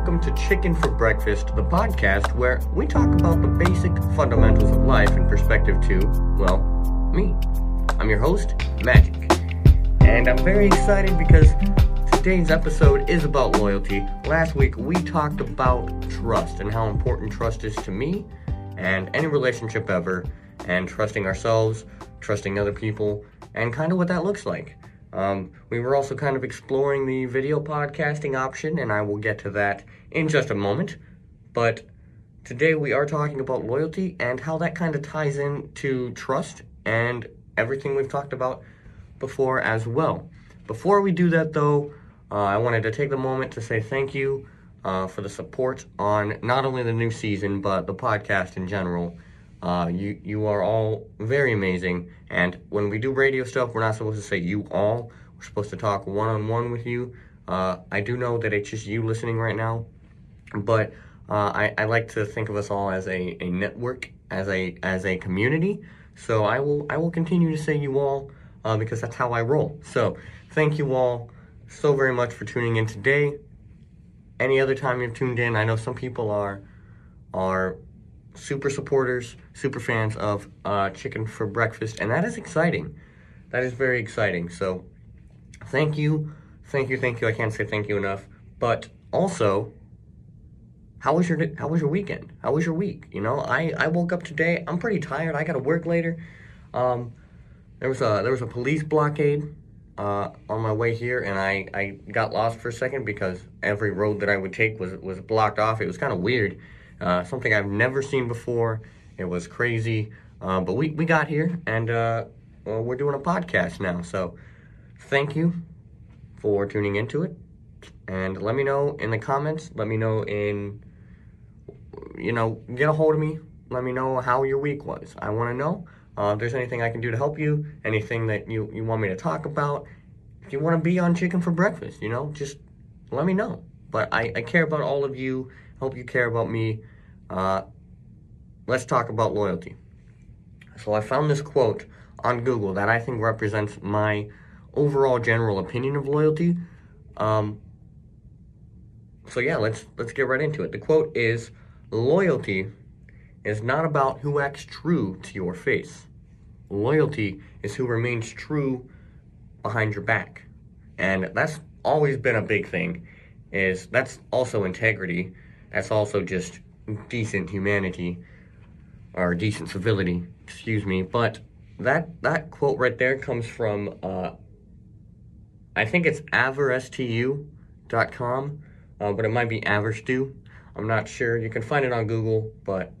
welcome to Chicken for Breakfast, the podcast where we talk about the basic fundamentals of life in perspective to, well, me. I'm your host, Magic. And I'm very excited because today's episode is about loyalty. Last week we talked about trust and how important trust is to me and any relationship ever, and trusting ourselves, trusting other people, and kind of what that looks like. Um, we were also kind of exploring the video podcasting option, and I will get to that in just a moment. But today we are talking about loyalty and how that kind of ties in to trust and everything we've talked about before as well. Before we do that, though, uh, I wanted to take the moment to say thank you uh, for the support on not only the new season but the podcast in general. Uh, you you are all very amazing, and when we do radio stuff, we're not supposed to say you all. We're supposed to talk one on one with you. Uh, I do know that it's just you listening right now, but uh, I, I like to think of us all as a, a network, as a as a community. So I will I will continue to say you all uh, because that's how I roll. So thank you all so very much for tuning in today. Any other time you've tuned in, I know some people are are super supporters, super fans of uh, Chicken for Breakfast, and that is exciting. That is very exciting. So, thank you, thank you, thank you. I can't say thank you enough. But also, how was your how was your weekend? How was your week? You know, I I woke up today. I'm pretty tired. I got to work later. Um, there was a there was a police blockade uh, on my way here, and I I got lost for a second because every road that I would take was was blocked off. It was kind of weird. Uh, something I've never seen before. It was crazy, uh, but we, we got here and uh, well, we're doing a podcast now. So thank you for tuning into it. And let me know in the comments. Let me know in, you know, get a hold of me. Let me know how your week was. I want to know uh, if there's anything I can do to help you, anything that you, you want me to talk about. If you want to be on Chicken for Breakfast, you know, just let me know. But I, I care about all of you. I Hope you care about me. Uh, let's talk about loyalty. So I found this quote on Google that I think represents my overall general opinion of loyalty. Um, so yeah, let's let's get right into it. The quote is loyalty is not about who acts true to your face. Loyalty is who remains true behind your back. And that's always been a big thing is that's also integrity. That's also just decent humanity or decent civility, excuse me. But that that quote right there comes from uh, I think it's averstu.com, uh, but it might be averstu. I'm not sure. You can find it on Google, but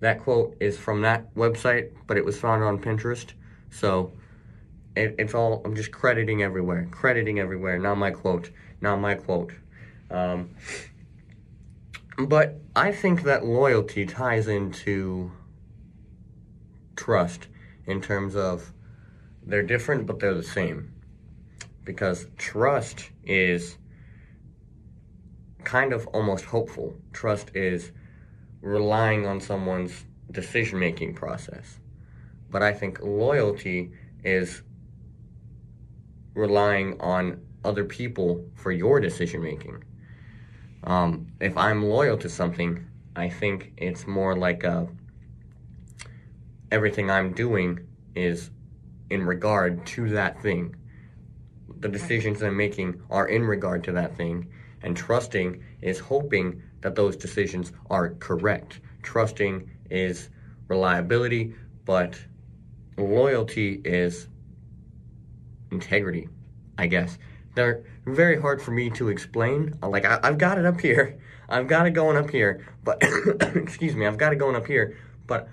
that quote is from that website, but it was found on Pinterest. So it, it's all, I'm just crediting everywhere. Crediting everywhere. Not my quote. Not my quote. Um, but I think that loyalty ties into trust in terms of they're different, but they're the same. Because trust is kind of almost hopeful. Trust is relying on someone's decision making process. But I think loyalty is relying on other people for your decision making. Um, if I'm loyal to something, I think it's more like a, uh, everything I'm doing is in regard to that thing. The decisions I'm making are in regard to that thing, and trusting is hoping that those decisions are correct. Trusting is reliability, but loyalty is integrity, I guess. They're very hard for me to explain. Uh, like, I, have got it up here. I've got it going up here, but, excuse me, I've got it going up here, but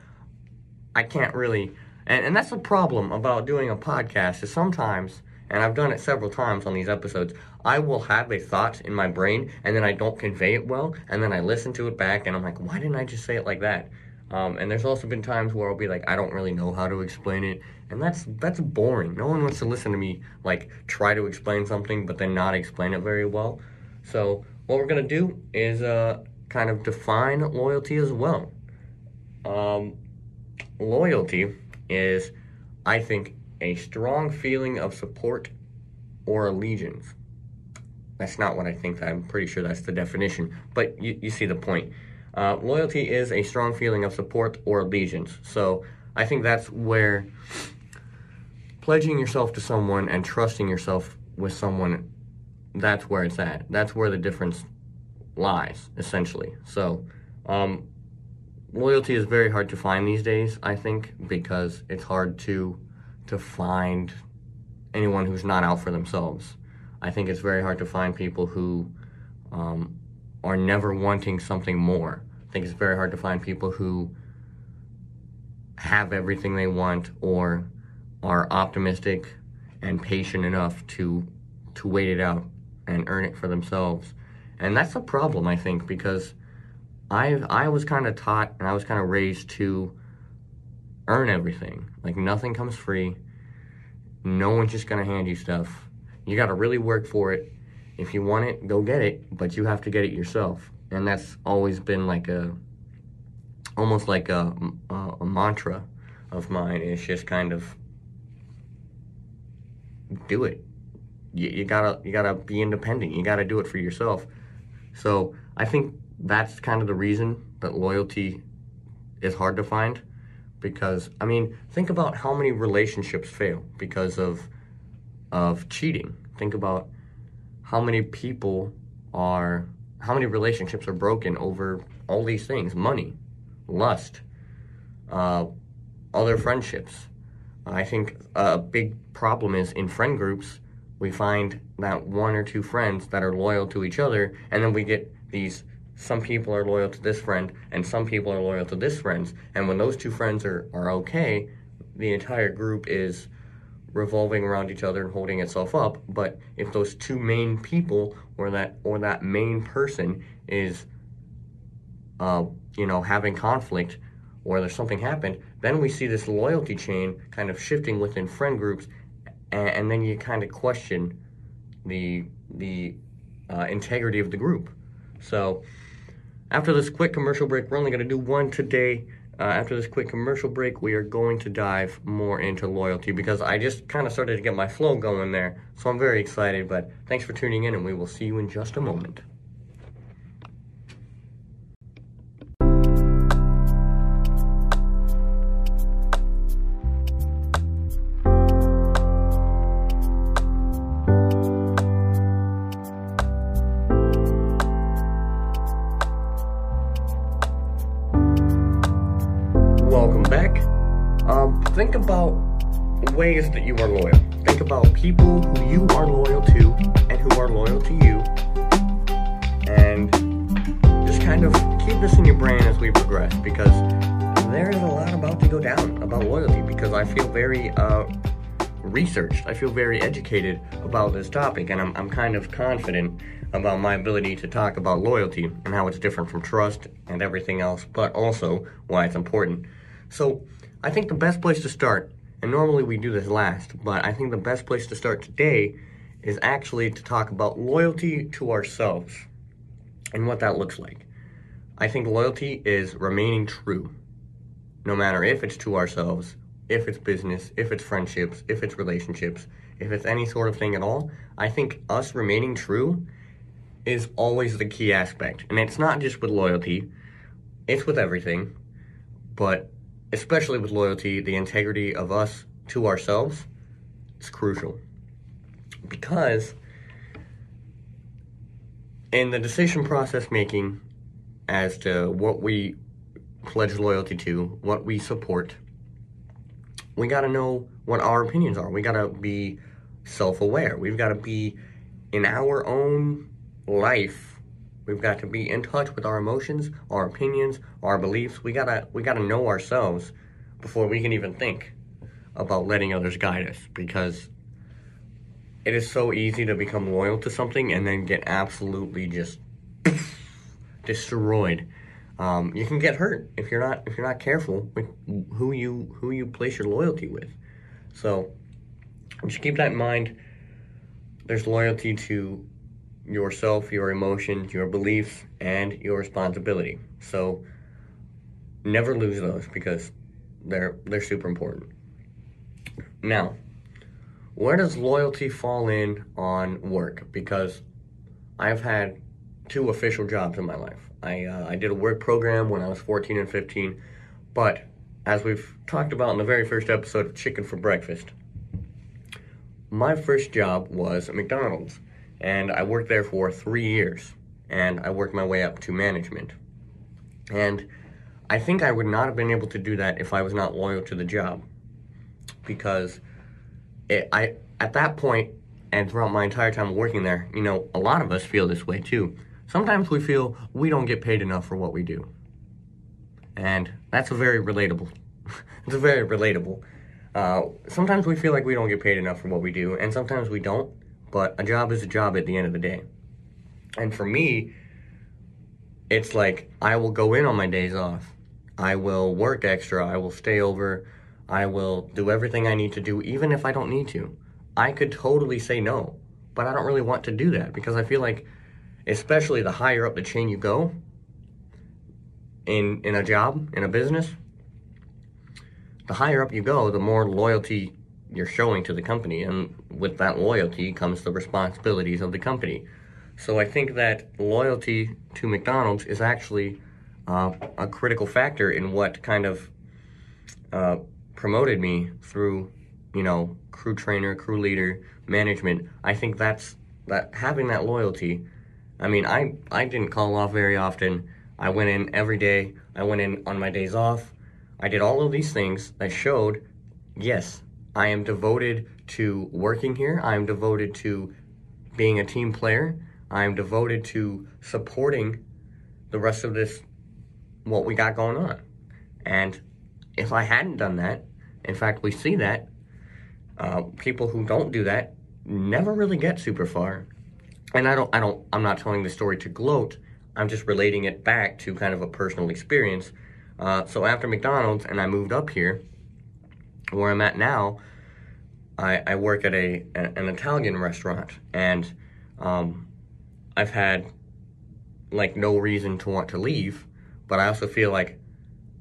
I can't really, and, and that's the problem about doing a podcast is sometimes, and I've done it several times on these episodes, I will have a thought in my brain, and then I don't convey it well, and then I listen to it back, and I'm like, why didn't I just say it like that? Um, and there's also been times where I'll be like, I don't really know how to explain it, and that's that's boring. No one wants to listen to me like try to explain something but then not explain it very well. So what we're gonna do is uh, kind of define loyalty as well. Um, loyalty is, I think, a strong feeling of support or allegiance. that's not what I think. I'm pretty sure that's the definition, but you, you see the point. Uh, loyalty is a strong feeling of support or allegiance. So I think that's where pledging yourself to someone and trusting yourself with someone, that's where it's at. That's where the difference lies, essentially. So, um, loyalty is very hard to find these days, I think, because it's hard to to find anyone who's not out for themselves. I think it's very hard to find people who um, are never wanting something more. I think it's very hard to find people who have everything they want or are optimistic and patient enough to to wait it out and earn it for themselves. And that's a problem, I think, because I I was kind of taught and I was kind of raised to earn everything. Like nothing comes free. No one's just gonna hand you stuff. You got to really work for it. If you want it, go get it, but you have to get it yourself. And that's always been like a almost like a, a, a mantra of mine. It's just kind of do it. You, you gotta you gotta be independent. You gotta do it for yourself. So I think that's kind of the reason that loyalty is hard to find because I mean, think about how many relationships fail because of of cheating. Think about how many people are how many relationships are broken over all these things, money, lust, uh, other friendships. I think a big problem is in friend groups, we find that one or two friends that are loyal to each other, and then we get these some people are loyal to this friend and some people are loyal to this friend and when those two friends are, are okay the entire group is revolving around each other and holding itself up but if those two main people or that or that main person is uh, you know having conflict or there's something happened then we see this loyalty chain kind of shifting within friend groups and, and then you kind of question the the uh, integrity of the group so after this quick commercial break, we're only going to do one today. Uh, after this quick commercial break, we are going to dive more into loyalty because I just kind of started to get my flow going there. So I'm very excited. But thanks for tuning in, and we will see you in just a moment. Very educated about this topic and I'm, I'm kind of confident about my ability to talk about loyalty and how it's different from trust and everything else, but also why it's important. So, I think the best place to start, and normally we do this last, but I think the best place to start today is actually to talk about loyalty to ourselves and what that looks like. I think loyalty is remaining true, no matter if it's to ourselves, if it's business, if it's friendships, if it's relationships, if it's any sort of thing at all. I think us remaining true is always the key aspect. And it's not just with loyalty, it's with everything. But especially with loyalty, the integrity of us to ourselves is crucial. Because in the decision process making as to what we pledge loyalty to, what we support, we got to know what our opinions are. We got to be self aware. We've got to be in our own life We've got to be in touch with our emotions, our opinions, our beliefs. We gotta we gotta know ourselves before we can even think about letting others guide us because it is so easy to become loyal to something and then get absolutely just destroyed. Um, you can get hurt if you're not if you're not careful with who you who you place your loyalty with. So just keep that in mind. There's loyalty to yourself, your emotions, your beliefs, and your responsibility. So never lose those because they're they're super important. Now, where does loyalty fall in on work? Because I've had two official jobs in my life. I, uh, I did a work program when I was 14 and 15, but as we've talked about in the very first episode of Chicken for Breakfast, my first job was at McDonald's, and I worked there for three years, and I worked my way up to management. And I think I would not have been able to do that if I was not loyal to the job, because it, I at that point and throughout my entire time working there, you know, a lot of us feel this way too. Sometimes we feel we don't get paid enough for what we do. And that's a very relatable. it's a very relatable. Uh, sometimes we feel like we don't get paid enough for what we do, and sometimes we don't. But a job is a job at the end of the day. And for me, it's like I will go in on my days off. I will work extra. I will stay over. I will do everything I need to do, even if I don't need to. I could totally say no, but I don't really want to do that because I feel like, especially the higher up the chain you go in in a job in a business, the higher up you go, the more loyalty you're showing to the company, and with that loyalty comes the responsibilities of the company. So I think that loyalty to McDonald's is actually uh, a critical factor in what kind of uh, promoted me through, you know, crew trainer, crew leader, management. I think that's that having that loyalty. I mean, I I didn't call off very often. I went in every day. I went in on my days off. I did all of these things that showed, yes, I am devoted to working here. I am devoted to being a team player. I am devoted to supporting the rest of this what we got going on. And if I hadn't done that, in fact, we see that uh, people who don't do that never really get super far. And I don't, I don't, I'm not telling the story to gloat. I'm just relating it back to kind of a personal experience. Uh, so after McDonald's and I moved up here, where I'm at now, I, I work at a an Italian restaurant, and um, I've had like no reason to want to leave but I also feel like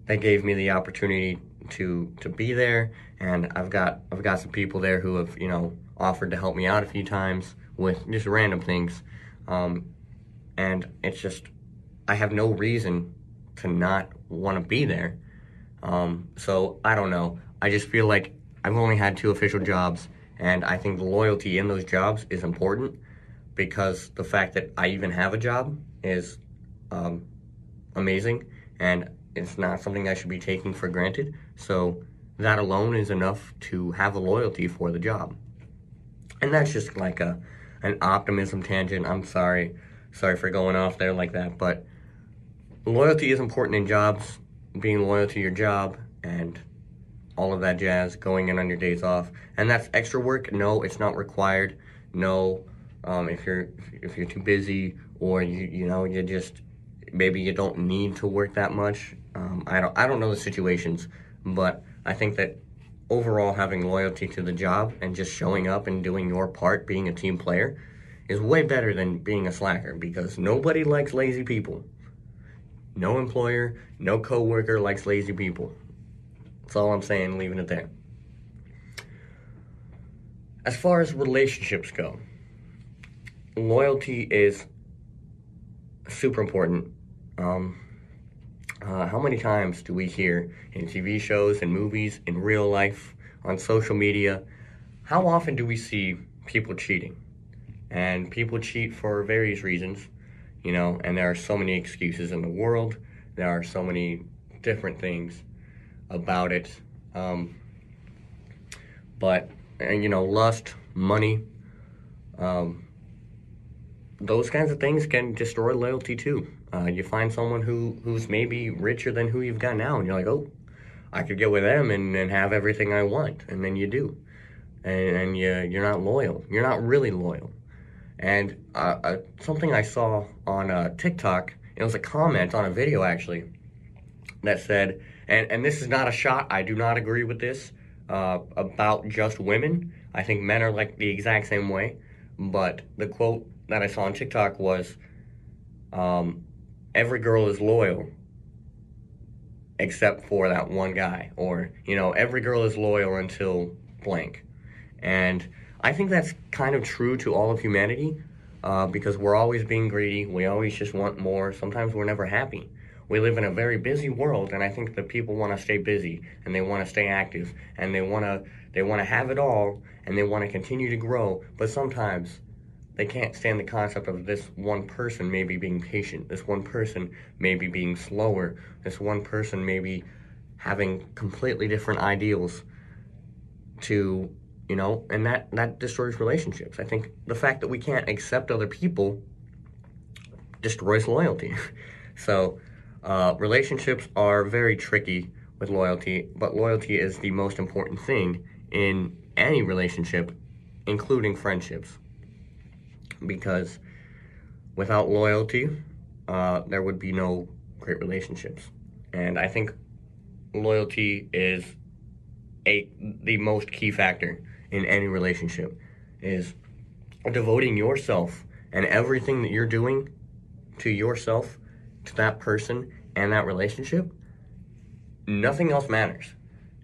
that gave me the opportunity to to be there. And I've got I've got some people there who have you know offered to help me out a few times with just random things. Um, and it's just I have no reason to not want to be there um, so I don't know I just feel like I've only had two official jobs and I think the loyalty in those jobs is important because the fact that I even have a job is um, amazing and it's not something I should be taking for granted. So that alone is enough to have a loyalty for the job. And that's just like a an optimism tangent. I'm sorry. Sorry for going off there like that, but loyalty is important in jobs, being loyal to your job and all of that jazz, going in on your days off. And that's extra work. No, it's not required. No, um, if you're if you're too busy or you you know you just maybe you don't need to work that much. Um, I don't I don't know the situations, but I think that overall having loyalty to the job and just showing up and doing your part, being a team player, is way better than being a slacker because nobody likes lazy people. No employer, no coworker likes lazy people. That's all I'm saying, leaving it there. As far as relationships go, loyalty is super important um, uh, how many times do we hear in TV shows and movies, in real life, on social media, how often do we see people cheating? And people cheat for various reasons, you know, and there are so many excuses in the world. There are so many different things about it. Um, but, and, you know, lust, money, um, those kinds of things can destroy loyalty too. Uh, you find someone who who's maybe richer than who you've got now, and you're like, oh, I could get with them and, and have everything I want, and then you do, and, and you you're not loyal. You're not really loyal. And uh, uh, something I saw on uh, TikTok, it was a comment on a video actually, that said, and and this is not a shot. I do not agree with this uh, about just women. I think men are like the exact same way. But the quote that I saw on TikTok was, um, every girl is loyal except for that one guy. Or, you know, every girl is loyal until blank. And I think that's kind of true to all of humanity, uh, because we're always being greedy. We always just want more. Sometimes we're never happy. We live in a very busy world, and I think that people want to stay busy and they want to stay active and they want to they want to have it all and they want to continue to grow. But sometimes they can't stand the concept of this one person maybe being patient, this one person maybe being slower, this one person maybe having completely different ideals to you know and that that destroys relationships. I think the fact that we can't accept other people destroys loyalty. So uh, relationships are very tricky with loyalty but loyalty is the most important thing in any relationship including friendships. Because without loyalty uh, there would be no great relationships. And i think loyalty is a the most key factor in any relationship is devoting yourself and everything that you're doing to yourself, to that person and that relationship. Nothing else matters.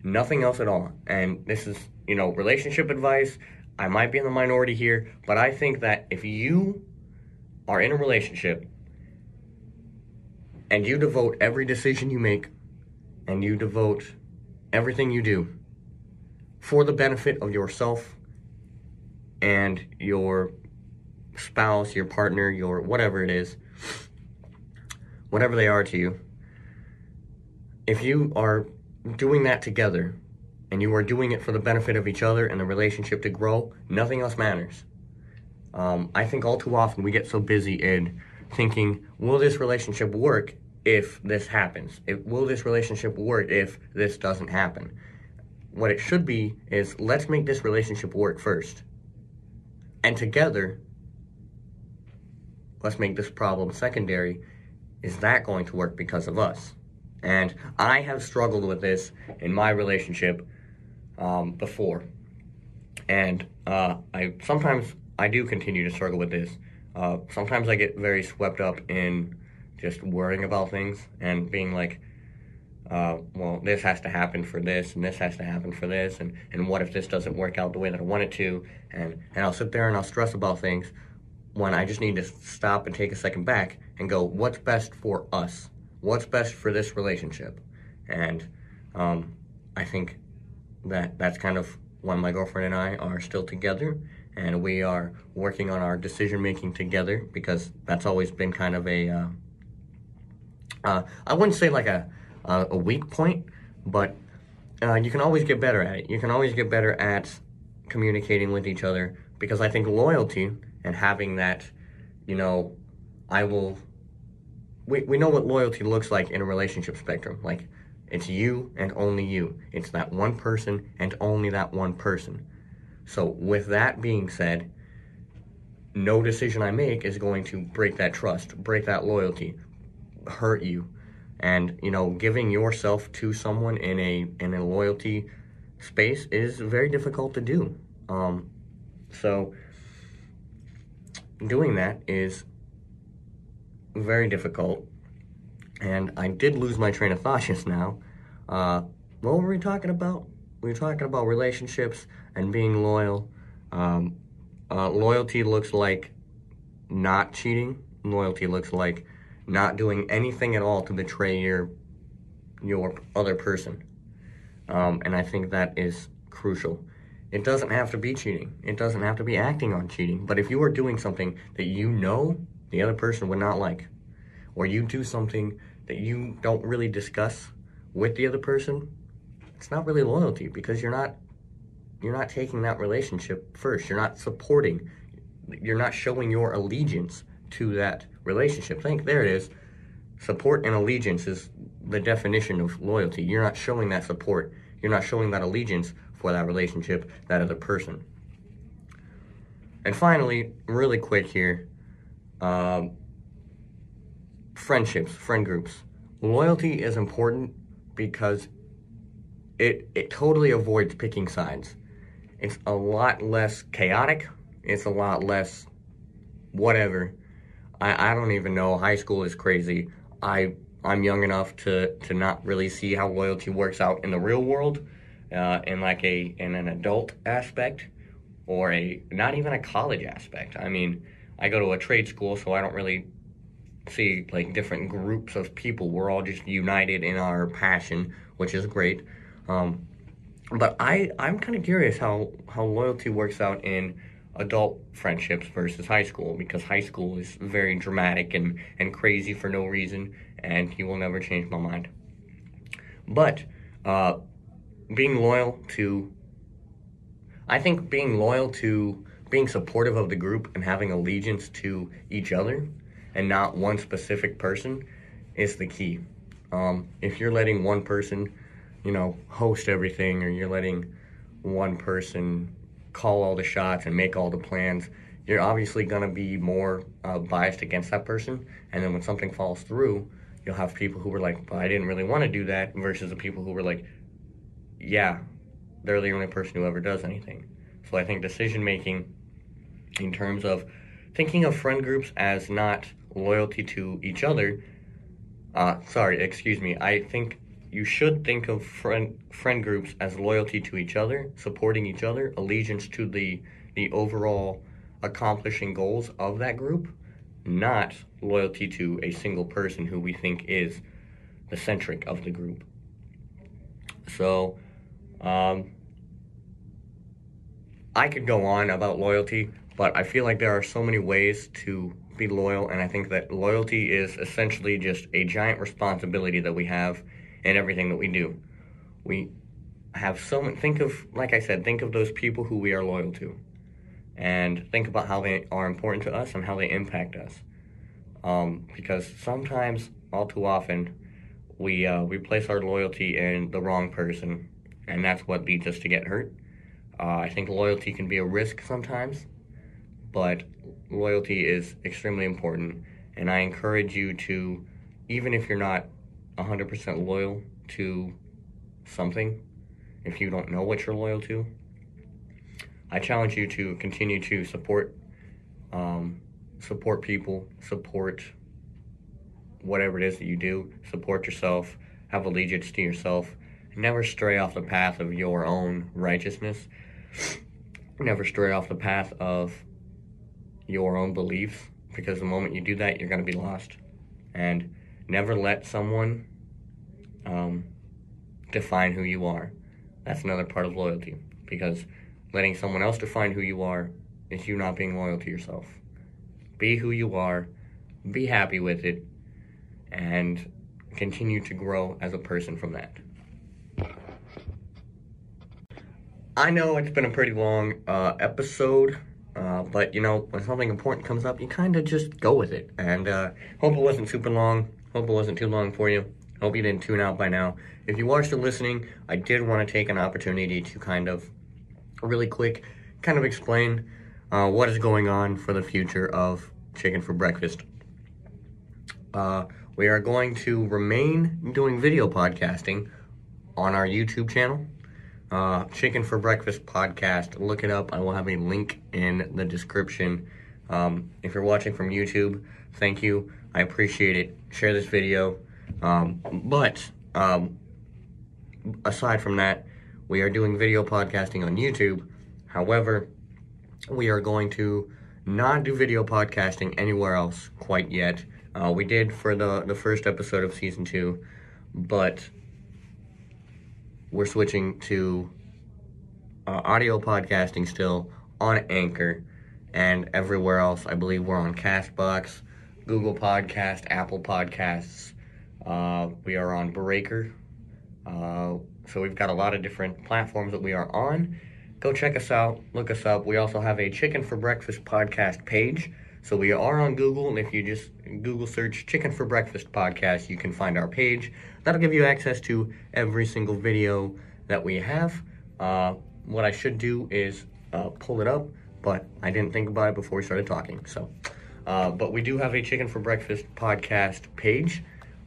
Nothing else at all. And this is, you know, relationship advice. I might be in the minority here, but I think that if you are in a relationship and you devote every decision you make and you devote everything you do for the benefit of yourself and your spouse, your partner, your whatever it is, whatever they are to you, if you are doing that together and you are doing it for the benefit of each other and the relationship to grow, nothing else matters. Um, I think all too often we get so busy in thinking, will this relationship work if this happens? If, will this relationship work if this doesn't happen? What it should be is let's make this relationship work first. And together, let's make this problem secondary. Is that going to work because of us? And I have struggled with this in my relationship um, before. And uh, I sometimes I do continue to struggle with this. Uh, sometimes I get very swept up in just worrying about things and being like, uh, well, this has to happen for this, and this has to happen for this, and, and what if this doesn't work out the way that I want it to? And, and I'll sit there and I'll stress about things when I just need to stop and take a second back and go, what's best for us? What's best for this relationship? And um, I think that that's kind of when my girlfriend and I are still together, and we are working on our decision making together because that's always been kind of a uh, uh, I wouldn't say like a uh, a weak point, but uh, you can always get better at it. You can always get better at communicating with each other because I think loyalty and having that, you know, I will. We, we know what loyalty looks like in a relationship spectrum. Like, it's you and only you. It's that one person and only that one person. So, with that being said, no decision I make is going to break that trust, break that loyalty, hurt you, and you know giving yourself to someone in a in a loyalty space is very difficult to do. Um, so doing that is very difficult. And i did lose my train of thought just now. Uh, what were we talking about? We were talking about relationships and being loyal. Um, uh, loyalty looks like not cheating. Loyalty looks like not doing anything at all to betray your your other person. Um, and I think that is crucial. It doesn't have to be cheating. It doesn't have to be acting on cheating. But if you are doing something that you know the other person would not like, or you do something that you don't really discuss with the other person, it's not really loyalty because you're not you're not taking that relationship first. You're not supporting. You're not showing your allegiance to that relationship. Think there it is. Support and allegiance is the definition of loyalty. You're not showing that support. You're not showing that allegiance for that relationship, that other person. And finally, really quick here, um, friendships, friend groups. Loyalty is important because it it totally avoids picking sides. It's a lot less chaotic. It's a lot less whatever I, I don't even know. High school is crazy. I I'm young enough to to not really see how loyalty works out in the real world, uh, in like a in an adult aspect, or a not even a college aspect. I mean, I go to a trade school, so I don't really see like different groups of people. We're all just united in our passion, which is great. Um, but I I'm kind of curious how how loyalty works out in adult friendships versus high school because high school is very dramatic and and crazy for no reason, and he will never change my mind. But uh, being loyal to, I think being loyal to being supportive of the group and having allegiance to each other and not one specific person is the key. Um, if you're letting one person, you know, host everything or you're letting one person call all the shots and make all the plans, you're obviously going to be more uh, biased against that person. And then when something falls through, you'll have people who were like, well, I didn't really want to do that, versus the people who were like, yeah, they're the only person who ever does anything. So I think decision making in terms of thinking of friend groups as not loyalty to each other. Uh, sorry, excuse me. I think you should think of friend friend groups as loyalty to each other, supporting each other, allegiance to the the overall accomplishing goals of that group, not loyalty to a single person who we think is the centric of the group. So, um, I could go on about loyalty, but I feel like there are so many ways to be loyal, and I think that loyalty is essentially just a giant responsibility that we have in everything that we do. We have so many, think of, like I said, think of those people who we are loyal to, and think about how they are important to us and how they impact us. Um, because sometimes, all too often, we uh, we place our loyalty in the wrong person, and that's what leads us to get hurt. Uh, I think loyalty can be a risk sometimes, but loyalty is extremely important. And I encourage you to, even if you're not 100% loyal to something, if you don't know what you're loyal to, I challenge you to continue to support, um, support people, support whatever it is that you do, support yourself, have allegiance to yourself, never stray off the path of your own righteousness, never stray off the path of your own beliefs because the moment you do that, you're going to be lost. And never let someone um, define who you are. That's another part of loyalty because letting someone else define who you are is you not being loyal to yourself. Be who you are, be happy with it, and continue to grow as a person from that. I know it's been a pretty long uh, episode. Uh, but you know, when something important comes up, you kind of just go with it. And uh, hope it wasn't super long. Hope it wasn't too long for you. Hope you didn't tune out by now. If you are still listening, I did want to take an opportunity to kind of really quick, kind of explain uh, what is going on for the future of Chicken for Breakfast. Uh, we are going to remain doing video podcasting on our YouTube channel uh, Chicken for Breakfast podcast. Look it up. I will have a link in the description. Um, if you're watching from YouTube, thank you. I appreciate it. Share this video. Um, but um, aside from that, we are doing video podcasting on YouTube. However, we are going to not do video podcasting anywhere else quite yet. Uh, we did for the, the first episode of season two, but we're switching to uh, audio podcasting still on Anchor and everywhere else. I believe we're on Castbox, Google Podcast, Apple Podcasts. Uh, we are on Breaker. Uh, so we've got a lot of different platforms that we are on. Go check us out. Look us up. We also have a Chicken for Breakfast podcast page. So we are on Google, and if you just Google search Chicken for Breakfast podcast, you can find our page. That'll give you access to every single video that we have. Uh, what I should do is uh, pull it up, but I didn't think about it before we started talking. So, uh, but we do have a Chicken for Breakfast podcast page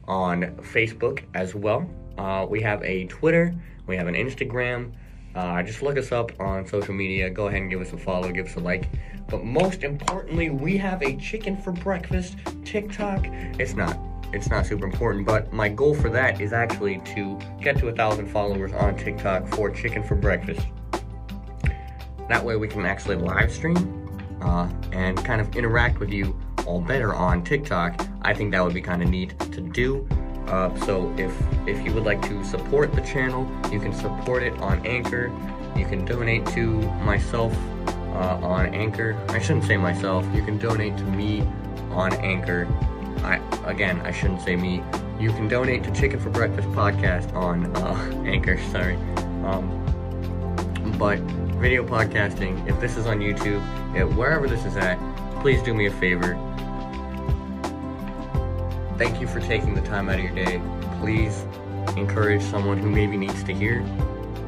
on Facebook as well. Uh, we have a Twitter, we have an Instagram. Uh, just look us up on social media. Go ahead and give us a follow, give us a like. But most importantly, we have a chicken for breakfast TikTok. It's not it's not super important, but my goal for that is actually to get to a thousand followers on TikTok for chicken for breakfast. That way we can actually live stream uh, and kind of interact with you all better on TikTok, I think that would be kind of neat to do. Uh, so if if you would like to support the channel, you can support it on Anchor. You can donate to myself uh, on Anchor. I shouldn't say myself. You can donate to me on Anchor. I again, I shouldn't say me. You can donate to Chicken for Breakfast podcast on uh, Anchor. Sorry, um, but video podcasting. If this is on YouTube, if wherever this is at, please do me a favor. Thank you for taking the time out of your day. Please encourage someone who maybe needs to hear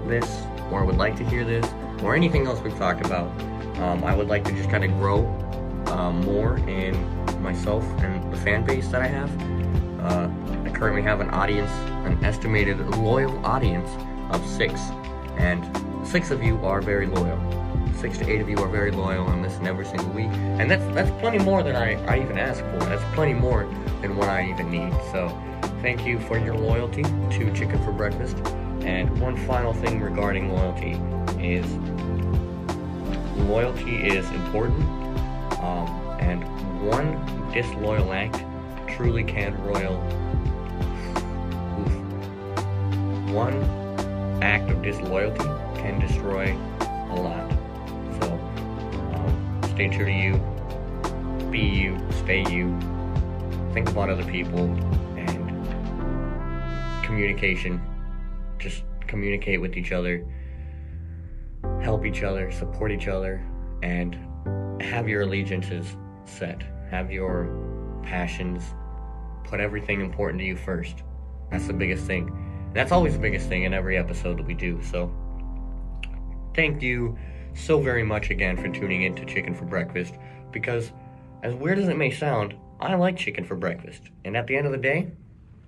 this or would like to hear this or anything else we've talked about. Um, I would like to just kind of grow um, more in myself and the fan base that I have. Uh, I currently have an audience, an estimated loyal audience of six, and six of you are very loyal. Six to eight of you are very loyal and listen every single week, and that's that's plenty more than I, I even ask for. That's plenty more than what I even need. So, thank you for your loyalty to Chicken for Breakfast. And one final thing regarding loyalty is loyalty is important, um, and one disloyal act truly can royal. Oof. One act of disloyalty can destroy a lot. So, um, stay true to you, be you, stay you, think about other people, and communication. Just communicate with each other help each other, support each other, and have your allegiances set. Have your passions, put everything important to you first. That's the biggest thing. That's always the biggest thing in every episode that we do. So, thank you so very much again for tuning in to Chicken for Breakfast because, as weird as it may sound, I like chicken for breakfast. And at the end of the day,